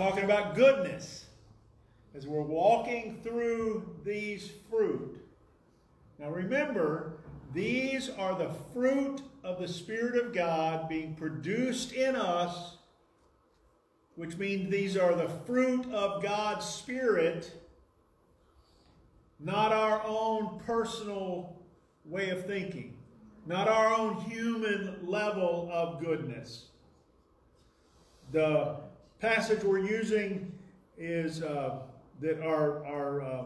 talking about goodness as we're walking through these fruit. Now remember, these are the fruit of the Spirit of God being produced in us, which means these are the fruit of God's Spirit, not our own personal way of thinking, not our own human level of goodness. The passage we're using is uh, that our, our uh,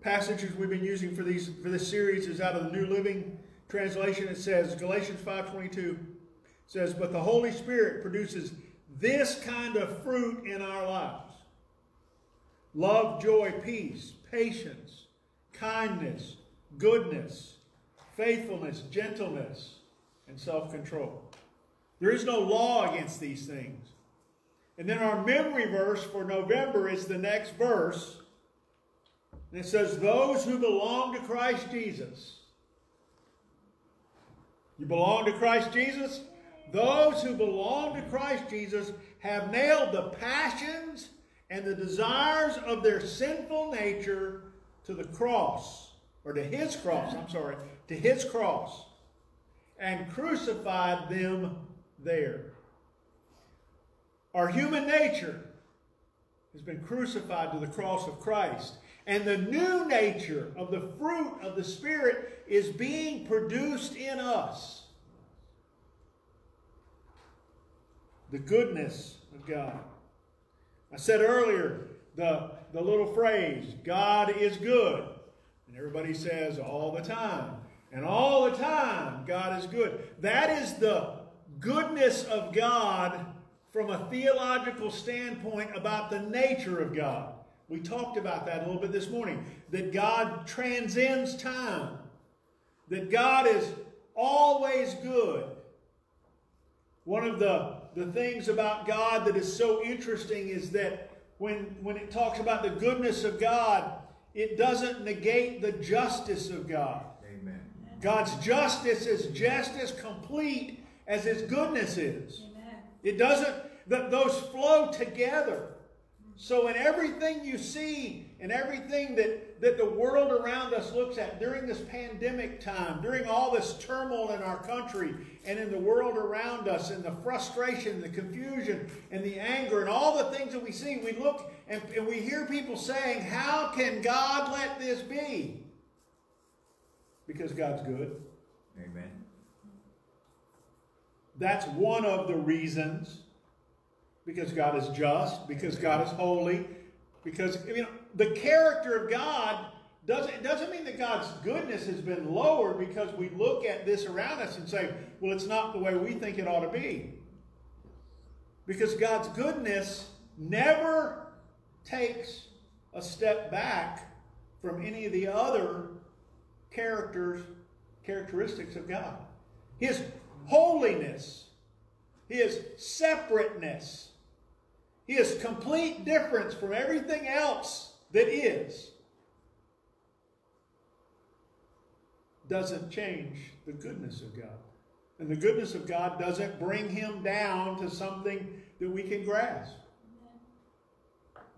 passages we've been using for these for this series is out of the New Living Translation. It says Galatians 5:22 says, "But the Holy Spirit produces this kind of fruit in our lives: love, joy, peace, patience, kindness, goodness, faithfulness, gentleness, and self-control." There is no law against these things. And then our memory verse for November is the next verse. And it says, Those who belong to Christ Jesus. You belong to Christ Jesus? Those who belong to Christ Jesus have nailed the passions and the desires of their sinful nature to the cross, or to his cross, I'm sorry, to his cross, and crucified them there. Our human nature has been crucified to the cross of Christ. And the new nature of the fruit of the Spirit is being produced in us. The goodness of God. I said earlier the, the little phrase, God is good. And everybody says all the time. And all the time, God is good. That is the goodness of God from a theological standpoint about the nature of God. We talked about that a little bit this morning. That God transcends time. That God is always good. One of the, the things about God that is so interesting is that when, when it talks about the goodness of God, it doesn't negate the justice of God. Amen. God's justice is just as complete as His goodness is. Amen. It doesn't, that those flow together. So in everything you see and everything that, that the world around us looks at during this pandemic time, during all this turmoil in our country and in the world around us, and the frustration, the confusion, and the anger, and all the things that we see, we look and, and we hear people saying, How can God let this be? Because God's good. Amen. That's one of the reasons because God is just, because God is holy, because you know the character of God doesn't it doesn't mean that God's goodness has been lowered because we look at this around us and say, well, it's not the way we think it ought to be. Because God's goodness never takes a step back from any of the other characters, characteristics of God. His holiness, his separateness, his complete difference from everything else that is doesn't change the goodness of God. And the goodness of God doesn't bring him down to something that we can grasp.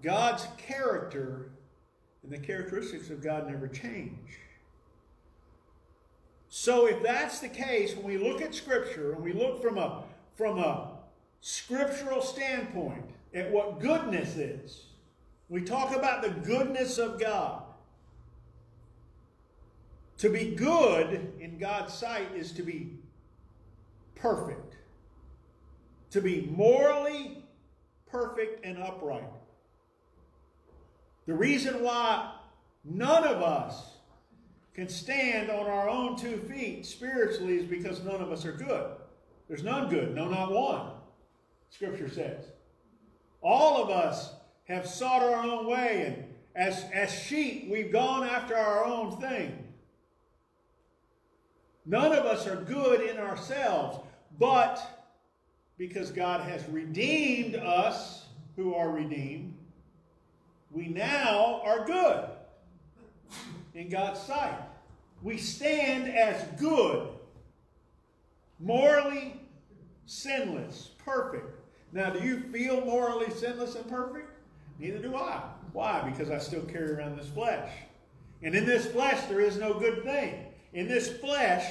God's character and the characteristics of God never change. So if that's the case, when we look at Scripture and we look from a from a scriptural standpoint at what goodness is, we talk about the goodness of God. To be good in God's sight is to be perfect. To be morally perfect and upright. The reason why none of us can stand on our own two feet spiritually is because none of us are good. There's none good, no, not one, Scripture says. All of us have sought our own way, and as, as sheep, we've gone after our own thing. None of us are good in ourselves, but because God has redeemed us, who are redeemed, we now are good in God's sight. We stand as good, morally sinless, perfect. Now, do you feel morally sinless and perfect? Neither do I. Why? Because I still carry around this flesh. And in this flesh, there is no good thing. In this flesh,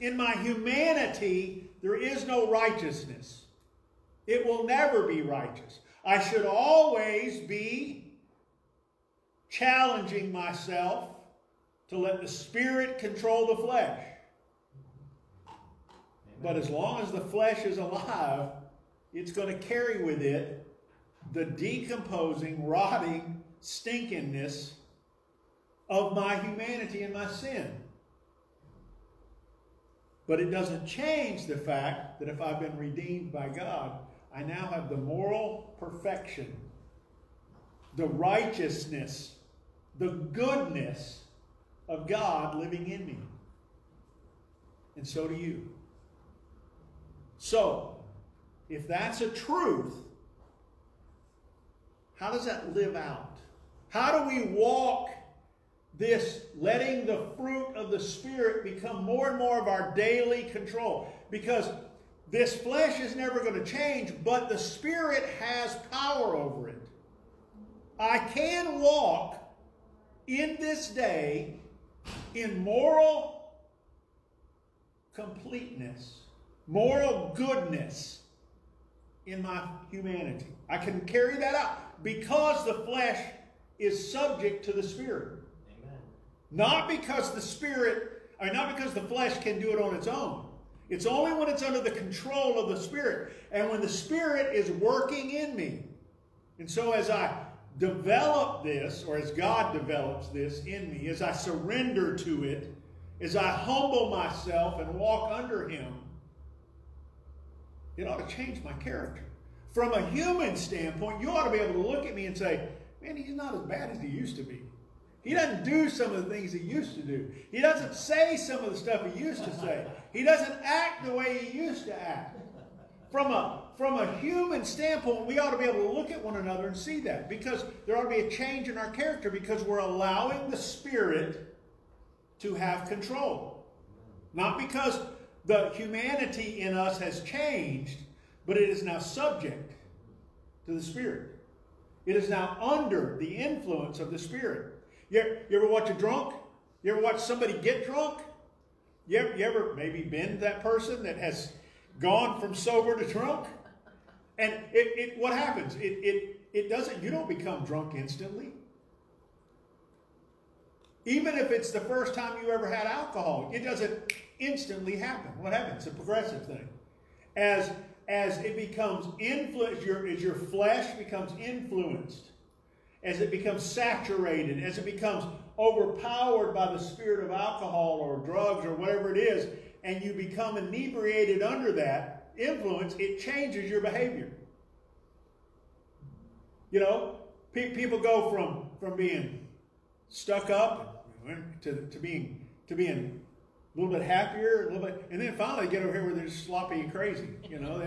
in my humanity, there is no righteousness. It will never be righteous. I should always be challenging myself to let the Spirit control the flesh. But as long as the flesh is alive, it's going to carry with it the decomposing, rotting stinkingness of my humanity and my sin. But it doesn't change the fact that if I've been redeemed by God, I now have the moral perfection, the righteousness, the goodness of God living in me. And so do you. So, if that's a truth, how does that live out? How do we walk this letting the fruit of the Spirit become more and more of our daily control? Because this flesh is never going to change, but the Spirit has power over it. I can walk in this day in moral completeness, moral goodness in my humanity. I can carry that out because the flesh is subject to the Spirit. Amen. Not because the Spirit, or not because the flesh can do it on its own. It's only when it's under the control of the Spirit. And when the Spirit is working in me. And so as I develop this, or as God develops this in me, as I surrender to it, as I humble myself and walk under Him, it ought to change my character. From a human standpoint, you ought to be able to look at me and say, man, he's not as bad as he used to be. He doesn't do some of the things he used to do. He doesn't say some of the stuff he used to say. He doesn't act the way he used to act. From a, from a human standpoint, we ought to be able to look at one another and see that because there ought to be a change in our character because we're allowing the Spirit to have control. Not because the humanity in us has changed, but it is now subject to the Spirit. It is now under the influence of the Spirit. You ever, you ever watch a drunk? You ever watch somebody get drunk? You ever, you ever maybe been that person that has gone from sober to drunk? And it, it what happens? It, it, it doesn't, you don't become drunk instantly. Even if it's the first time you ever had alcohol, it doesn't instantly happen. What happens? It's a progressive thing. As as it becomes influenced, your, as your flesh becomes influenced, as it becomes saturated, as it becomes overpowered by the spirit of alcohol or drugs or whatever it is, and you become inebriated under that influence, it changes your behavior. You know, pe- people go from, from being stuck up to, to being to being a little bit happier, a little bit, and then finally get over here where they're just sloppy and crazy. You know,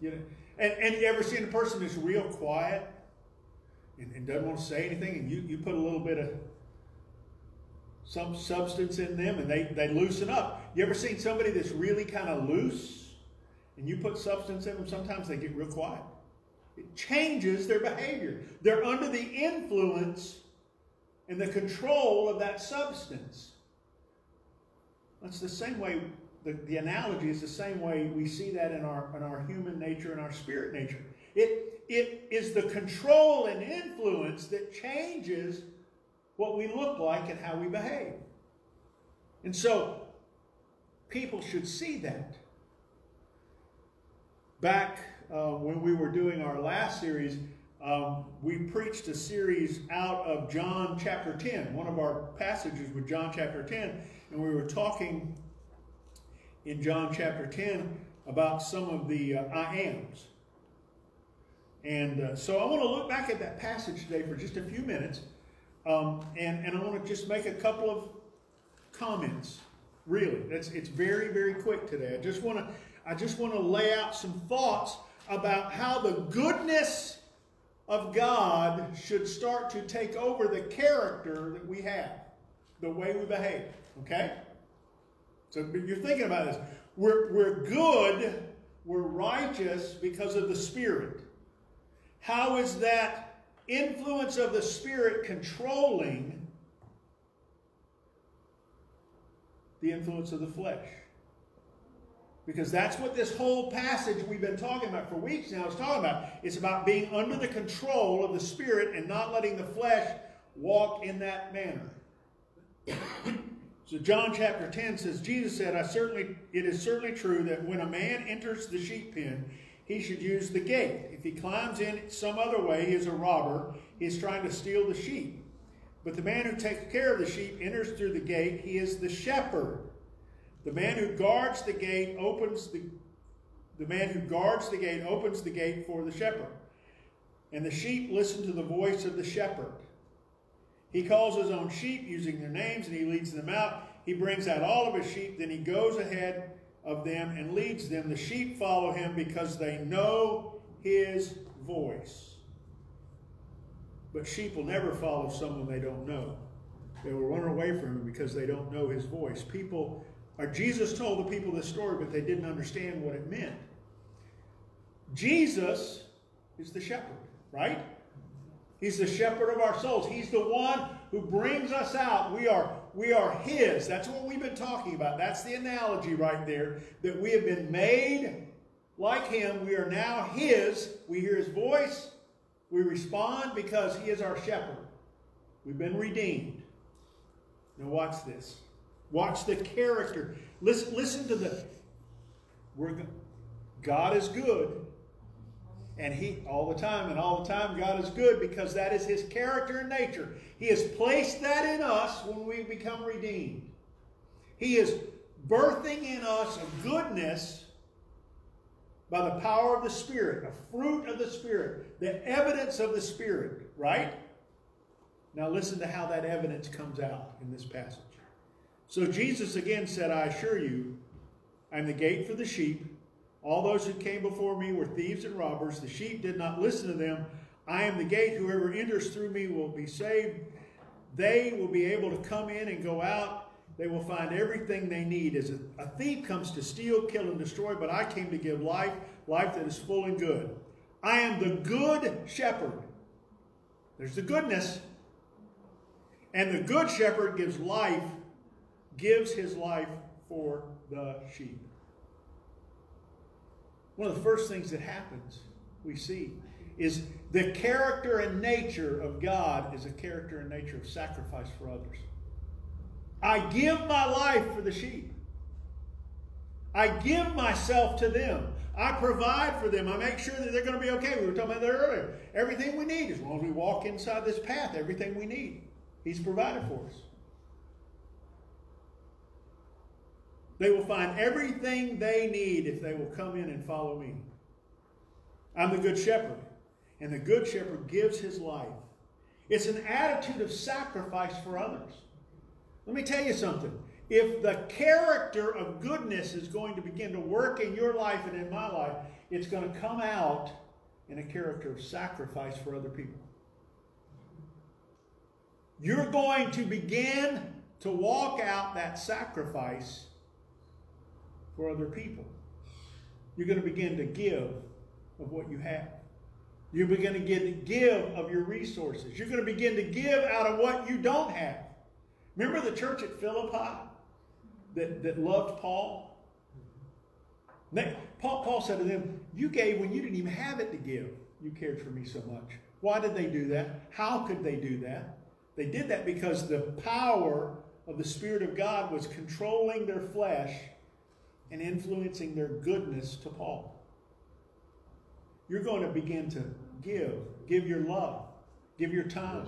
you know. And, and you ever seen a person that's real quiet and, and doesn't want to say anything, and you, you put a little bit of some substance in them and they, they loosen up. You ever seen somebody that's really kind of loose and you put substance in them, sometimes they get real quiet. It changes their behavior. They're under the influence and the control of that substance. That's the same way, the, the analogy is the same way we see that in our, in our human nature and our spirit nature. It, it is the control and influence that changes what we look like and how we behave. And so, people should see that. Back uh, when we were doing our last series, um, we preached a series out of John chapter 10, one of our passages with John chapter 10, and we were talking in John chapter 10 about some of the uh, I ams. And uh, so I want to look back at that passage today for just a few minutes. Um, and, and I want to just make a couple of comments. Really, it's, it's very, very quick today. I just want to I just want to lay out some thoughts about how the goodness of God should start to take over the character that we have, the way we behave. Okay? So you're thinking about this. We're, we're good we're righteous because of the Spirit. How is that influence of the Spirit controlling the influence of the flesh? Because that's what this whole passage we've been talking about for weeks now is talking about. It's about being under the control of the Spirit and not letting the flesh walk in that manner. So John chapter 10 says, Jesus said, I certainly it is certainly true that when a man enters the sheep pen, he should use the gate. If he climbs in some other way, he is a robber. He is trying to steal the sheep. But the man who takes care of the sheep enters through the gate. He is the shepherd. The man who guards the gate opens the the man who guards the gate opens the gate for the shepherd. And the sheep listen to the voice of the shepherd. He calls his own sheep using their names and he leads them out. He brings out all of his sheep, then he goes ahead of them and leads them. The sheep follow him because they know his voice. But sheep will never follow someone they don't know. They will run away from him because they don't know his voice. People, or Jesus told the people this story, but they didn't understand what it meant. Jesus is the shepherd, right? He's the shepherd of our souls. He's the one who brings us out. We are, we are His. That's what we've been talking about. That's the analogy right there. That we have been made like Him. We are now His. We hear His voice. We respond because He is our shepherd. We've been redeemed. Now watch this. Watch the character. Listen, listen to the. We're, God is good. And he, all the time, and all the time, God is good because that is his character and nature. He has placed that in us when we become redeemed. He is birthing in us a goodness by the power of the Spirit, a fruit of the Spirit, the evidence of the Spirit, right? Now listen to how that evidence comes out in this passage. So Jesus again said, I assure you, I'm the gate for the sheep. All those who came before me were thieves and robbers. The sheep did not listen to them. I am the gate. Whoever enters through me will be saved. They will be able to come in and go out. They will find everything they need. As a, thief comes to steal, kill, and destroy, but I came to give life, life that is full and good. I am the good shepherd. There's the goodness. And the good shepherd gives life, gives his life for the sheep. One of the first things that happens, we see, is the character and nature of God is a character and nature of sacrifice for others. I give my life for the sheep. I give myself to them. I provide for them. I make sure that they're going to be okay. We were talking about that earlier. Everything we need, as long as we walk inside this path, everything we need, He's provided for us. They will find everything they need if they will come in and follow me. I'm the good shepherd, and the good shepherd gives his life. It's an attitude of sacrifice for others. Let me tell you something. If the character of goodness is going to begin to work in your life and in my life, it's going to come out in a character of sacrifice for other people. You're going to begin to walk out that sacrifice for other people. You're going to begin to give of what you have. You're going to begin to give of your resources. You're going to begin to give out of what you don't have. Remember the church at Philippi that, that loved Paul? Paul? Paul said to them, You gave when you didn't even have it to give. You cared for me so much. Why did they do that? How could they do that? They did that because the power of the Spirit of God was controlling their flesh and influencing their goodness to Paul. You're going to begin to give. Give your love. Give your time.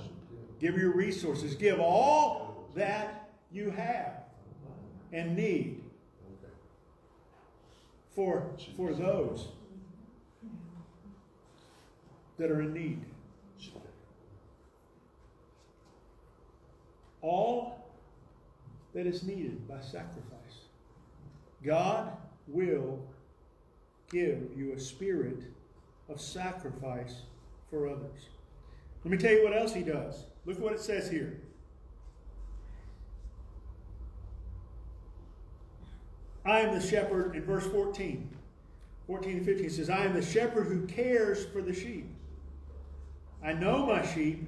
Give your resources. Give all that you have and need for, for those that are in need. All that is needed by sacrifice. God will give you a spirit of sacrifice for others. Let me tell you what else he does. Look what it says here. I am the shepherd in verse 14. 14 and 15 says, I am the shepherd who cares for the sheep. I know my sheep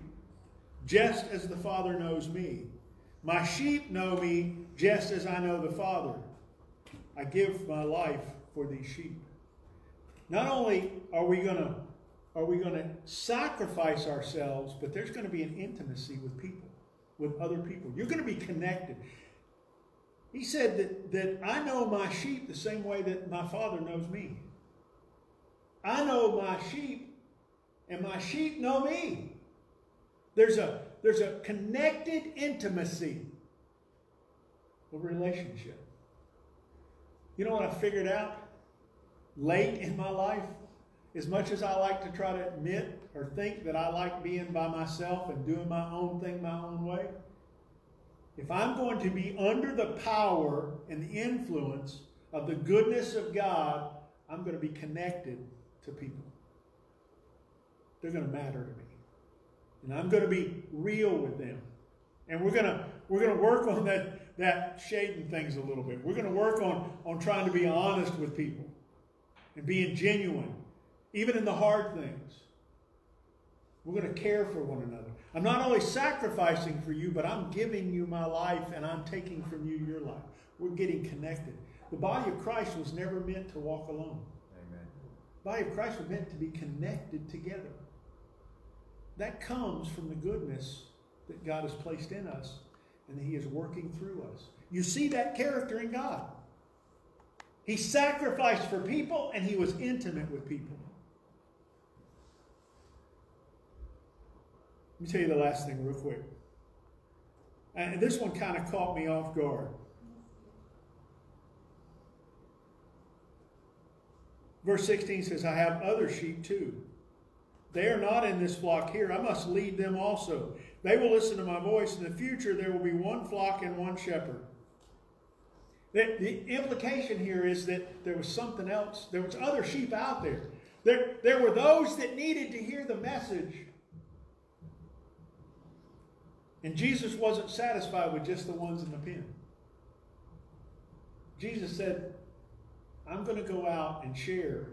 just as the Father knows me. My sheep know me just as I know the Father. I give my life for these sheep. Not only are we going to are we going to sacrifice ourselves, but there's going to be an intimacy with people, with other people. You're going to be connected. He said that, that I know my sheep the same way that my father knows me. I know my sheep, and my sheep know me. There's a, there's a connected intimacy of relationship. You know what I figured out late in my life? As much as I like to try to admit or think that I like being by myself and doing my own thing my own way, if I'm going to be under the power and the influence of the goodness of God, I'm going to be connected to people. They're going to matter to me. And I'm going to be real with them. And we're going to we're going to work on that that shading things a little bit. We're going to work on on trying to be honest with people and being genuine, even in the hard things. We're going to care for one another. I'm not only sacrificing for you, but I'm giving you my life and I'm taking from you your life. We're getting connected. The body of Christ was never meant to walk alone. Amen. The body of Christ was meant to be connected together. That comes from the goodness that God has placed in us and He is working through us. You see that character in God. He sacrificed for people and He was intimate with people. Let me tell you the last thing real quick. And this one kind of caught me off guard. Verse 16 says, I have other sheep too. They are not in this flock here. I must lead them also. They will listen to my voice. In the future, there will be one flock and one shepherd. The, the implication here is that there was something else. There was other sheep out there. There, there were those that needed to hear the message and Jesus wasn't satisfied with just the ones in the pen. Jesus said, I'm going to go out and share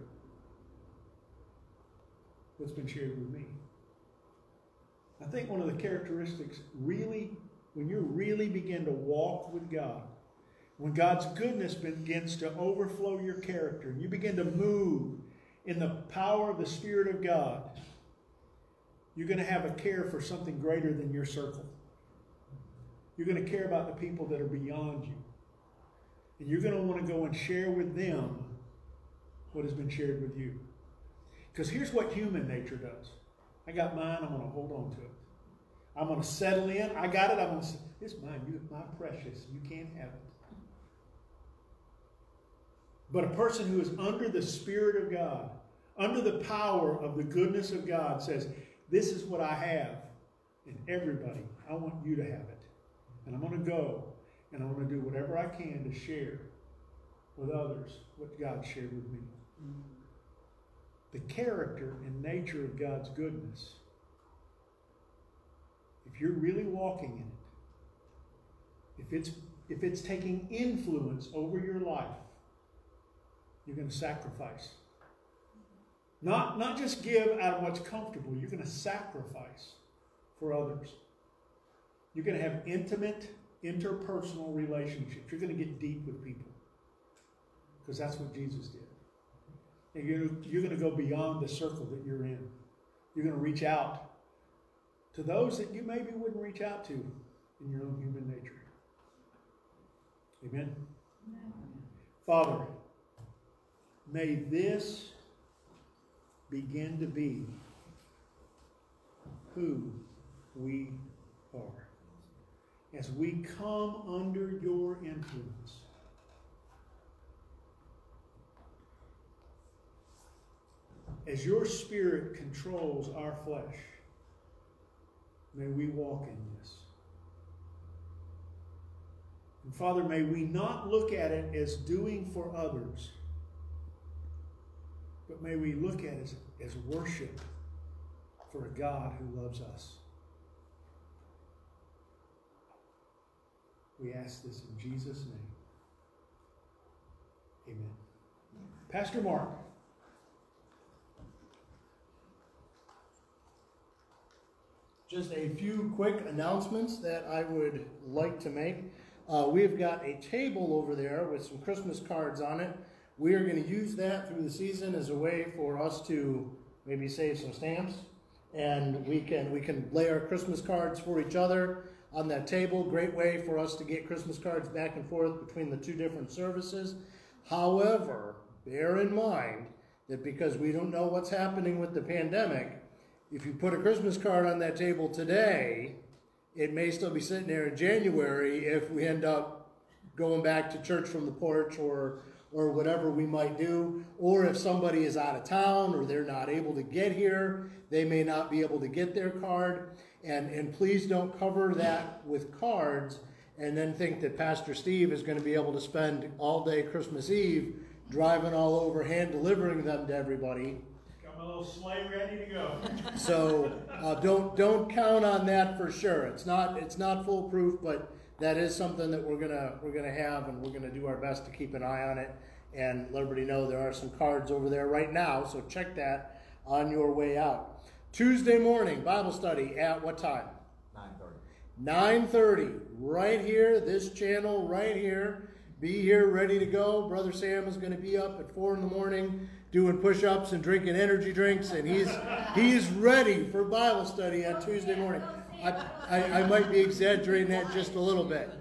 what's been shared with me. I think one of the characteristics really, when you really begin to walk with God, when God's goodness begins to overflow your character, and you begin to move in the power of the Spirit of God, you're going to have a care for something greater than your circle. You're going to care about the people that are beyond you. And you're going to want to go and share with them what has been shared with you. Because here's what human nature does I got mine, I'm going to hold on to it. I'm going to settle in. I got it. I'm going to say, It's mine. You're my precious. You can't have it. But a person who is under the Spirit of God, under the power of the goodness of God, says, This is what I have. And everybody, I want you to have it. And I'm going to go and I'm going to do whatever I can to share with others what God shared with me. Mm. The character and nature of God's goodness, if you're really walking in it, if it's if it's taking influence over your life, you're going to sacrifice. Not, not just give out of what's comfortable, you're going to sacrifice for others. You're going to have intimate, interpersonal relationships. You're going to get deep with people because that's what Jesus did. And you're, you're going to go beyond the circle that you're in. You're going to reach out to those that you maybe wouldn't reach out to in your own human nature. Amen. Amen. Father, may this begin to be who we are as we come under your influence. As your spirit controls our flesh, may we walk in this. And Father, may we not look at it as doing for others, but may we look at it as, as worship for a God who loves us. We ask this in Jesus' name. Amen. Pastor Mark. Just a few quick announcements that I would like to make. Uh, we've got a table over there with some Christmas cards on it. We are going to use that through the season as a way for us to maybe save some stamps, and we can we can lay our Christmas cards for each other on that table. Great way for us to get Christmas cards back and forth between the two different services. However, bear in mind that because we don't know what's happening with the pandemic, if you put a Christmas card on that table today, it may still be sitting there in January if we end up going back to church from the porch or or whatever we might do, or if somebody is out of town or they're not able to get here, they may not be able to get their card. And and please don't cover that with cards and then think that Pastor Steve is going to be able to spend all day Christmas Eve driving all over, hand delivering them to everybody. Got my little sleigh ready to go. So uh, don't don't count on that for sure. It's not it's not foolproof, but that is something that we're gonna we're gonna have, and we're gonna do our best to keep an eye on it and let everybody know there are some cards over there right now. So check that on your way out. Tuesday morning Bible study at what time? Nine thirty. Nine thirty, right here this channel right here be here ready to go brother sam is going to be up at 4 in the morning doing push-ups and drinking energy drinks and he's he's ready for bible study on tuesday morning. I, I, I might be exaggerating that just a little bit.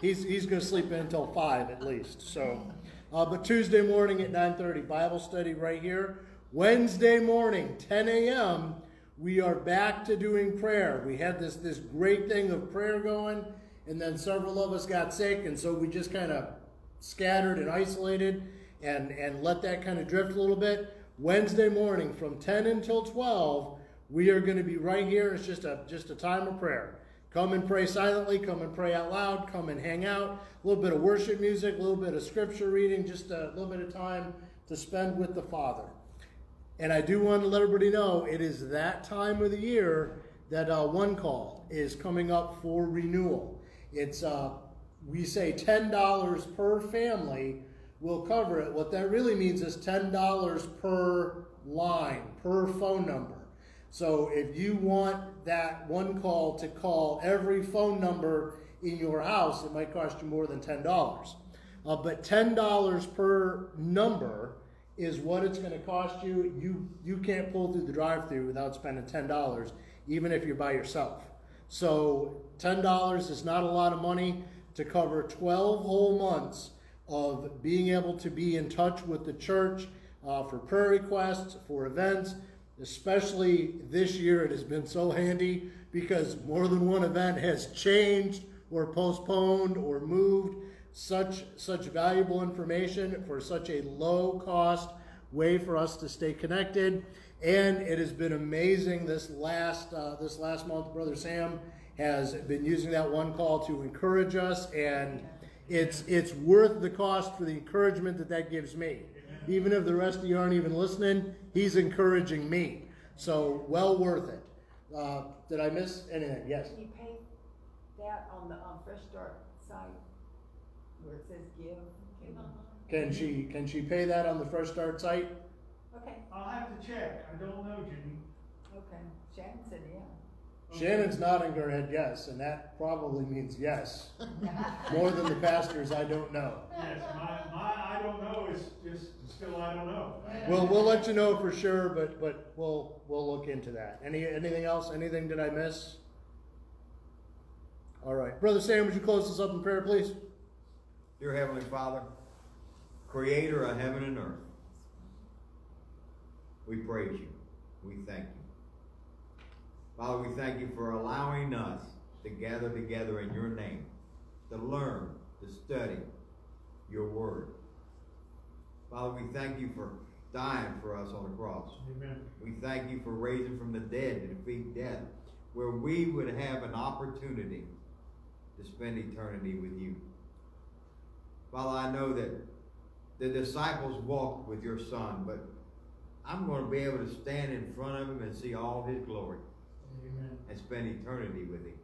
He's, he's going to sleep in until 5 at least so uh, but tuesday morning at 9.30 bible study right here. Wednesday morning 10 a.m we are back to doing prayer. We had this this great thing of prayer going, and then several of us got sick, and so we just kind of scattered and isolated and and let that kind of drift a little bit. Wednesday morning from 10 until 12, we are going to be right here. It's just a just a time of prayer. Come and pray silently, come and pray out loud, come and hang out. A little bit of worship music, a little bit of scripture reading, just a little bit of time to spend with the Father. And I do want to let everybody know it is that time of the year that uh, one call is coming up for renewal. It's uh, we say ten dollars per family will cover it. What that really means is ten dollars per line per phone number. So if you want that one call to call every phone number in your house, it might cost you more than ten dollars. Uh, but ten dollars per number is what it's going to cost you. You you can't pull through the drive-through without spending ten dollars, even if you're by yourself. So ten dollars is not a lot of money to cover twelve whole months of being able to be in touch with the church uh, for prayer requests, for events. Especially this year, it has been so handy because more than one event has changed or postponed or moved such such valuable information for such a low cost way for us to stay connected and it has been amazing this last uh, this last month brother sam has been using that one call to encourage us and it's it's worth the cost for the encouragement that that gives me even if the rest of you aren't even listening he's encouraging me so well worth it uh, did i miss anything yes Can you pay that on the, um, Fresh Start site where it says give? can she can she pay that on the fresh start site Okay, I'll have to check. I don't know, Jimmy. okay. Shannon said, yeah. Shannon's nodding her head yes, and that probably means yes. More than the pastors, I don't know. Yes, my, my, I don't know is just still I don't know. Well, we'll let you know for sure, but but we'll we'll look into that. Any anything else? Anything did I miss? All right, brother Sam, would you close us up in prayer, please? Dear Heavenly Father, Creator of heaven and earth, we praise you. We thank you. Father, we thank you for allowing us to gather together in your name, to learn, to study your word. Father, we thank you for dying for us on the cross. Amen. We thank you for raising from the dead to defeat death, where we would have an opportunity to spend eternity with you. Father, I know that the disciples walked with your son, but I'm going to be able to stand in front of him and see all his glory Amen. and spend eternity with him.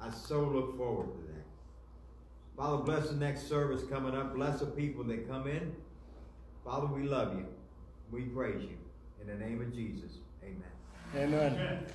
I so look forward to that. Father, bless the next service coming up. Bless the people that come in. Father, we love you. We praise you. In the name of Jesus, amen. Amen. Amen.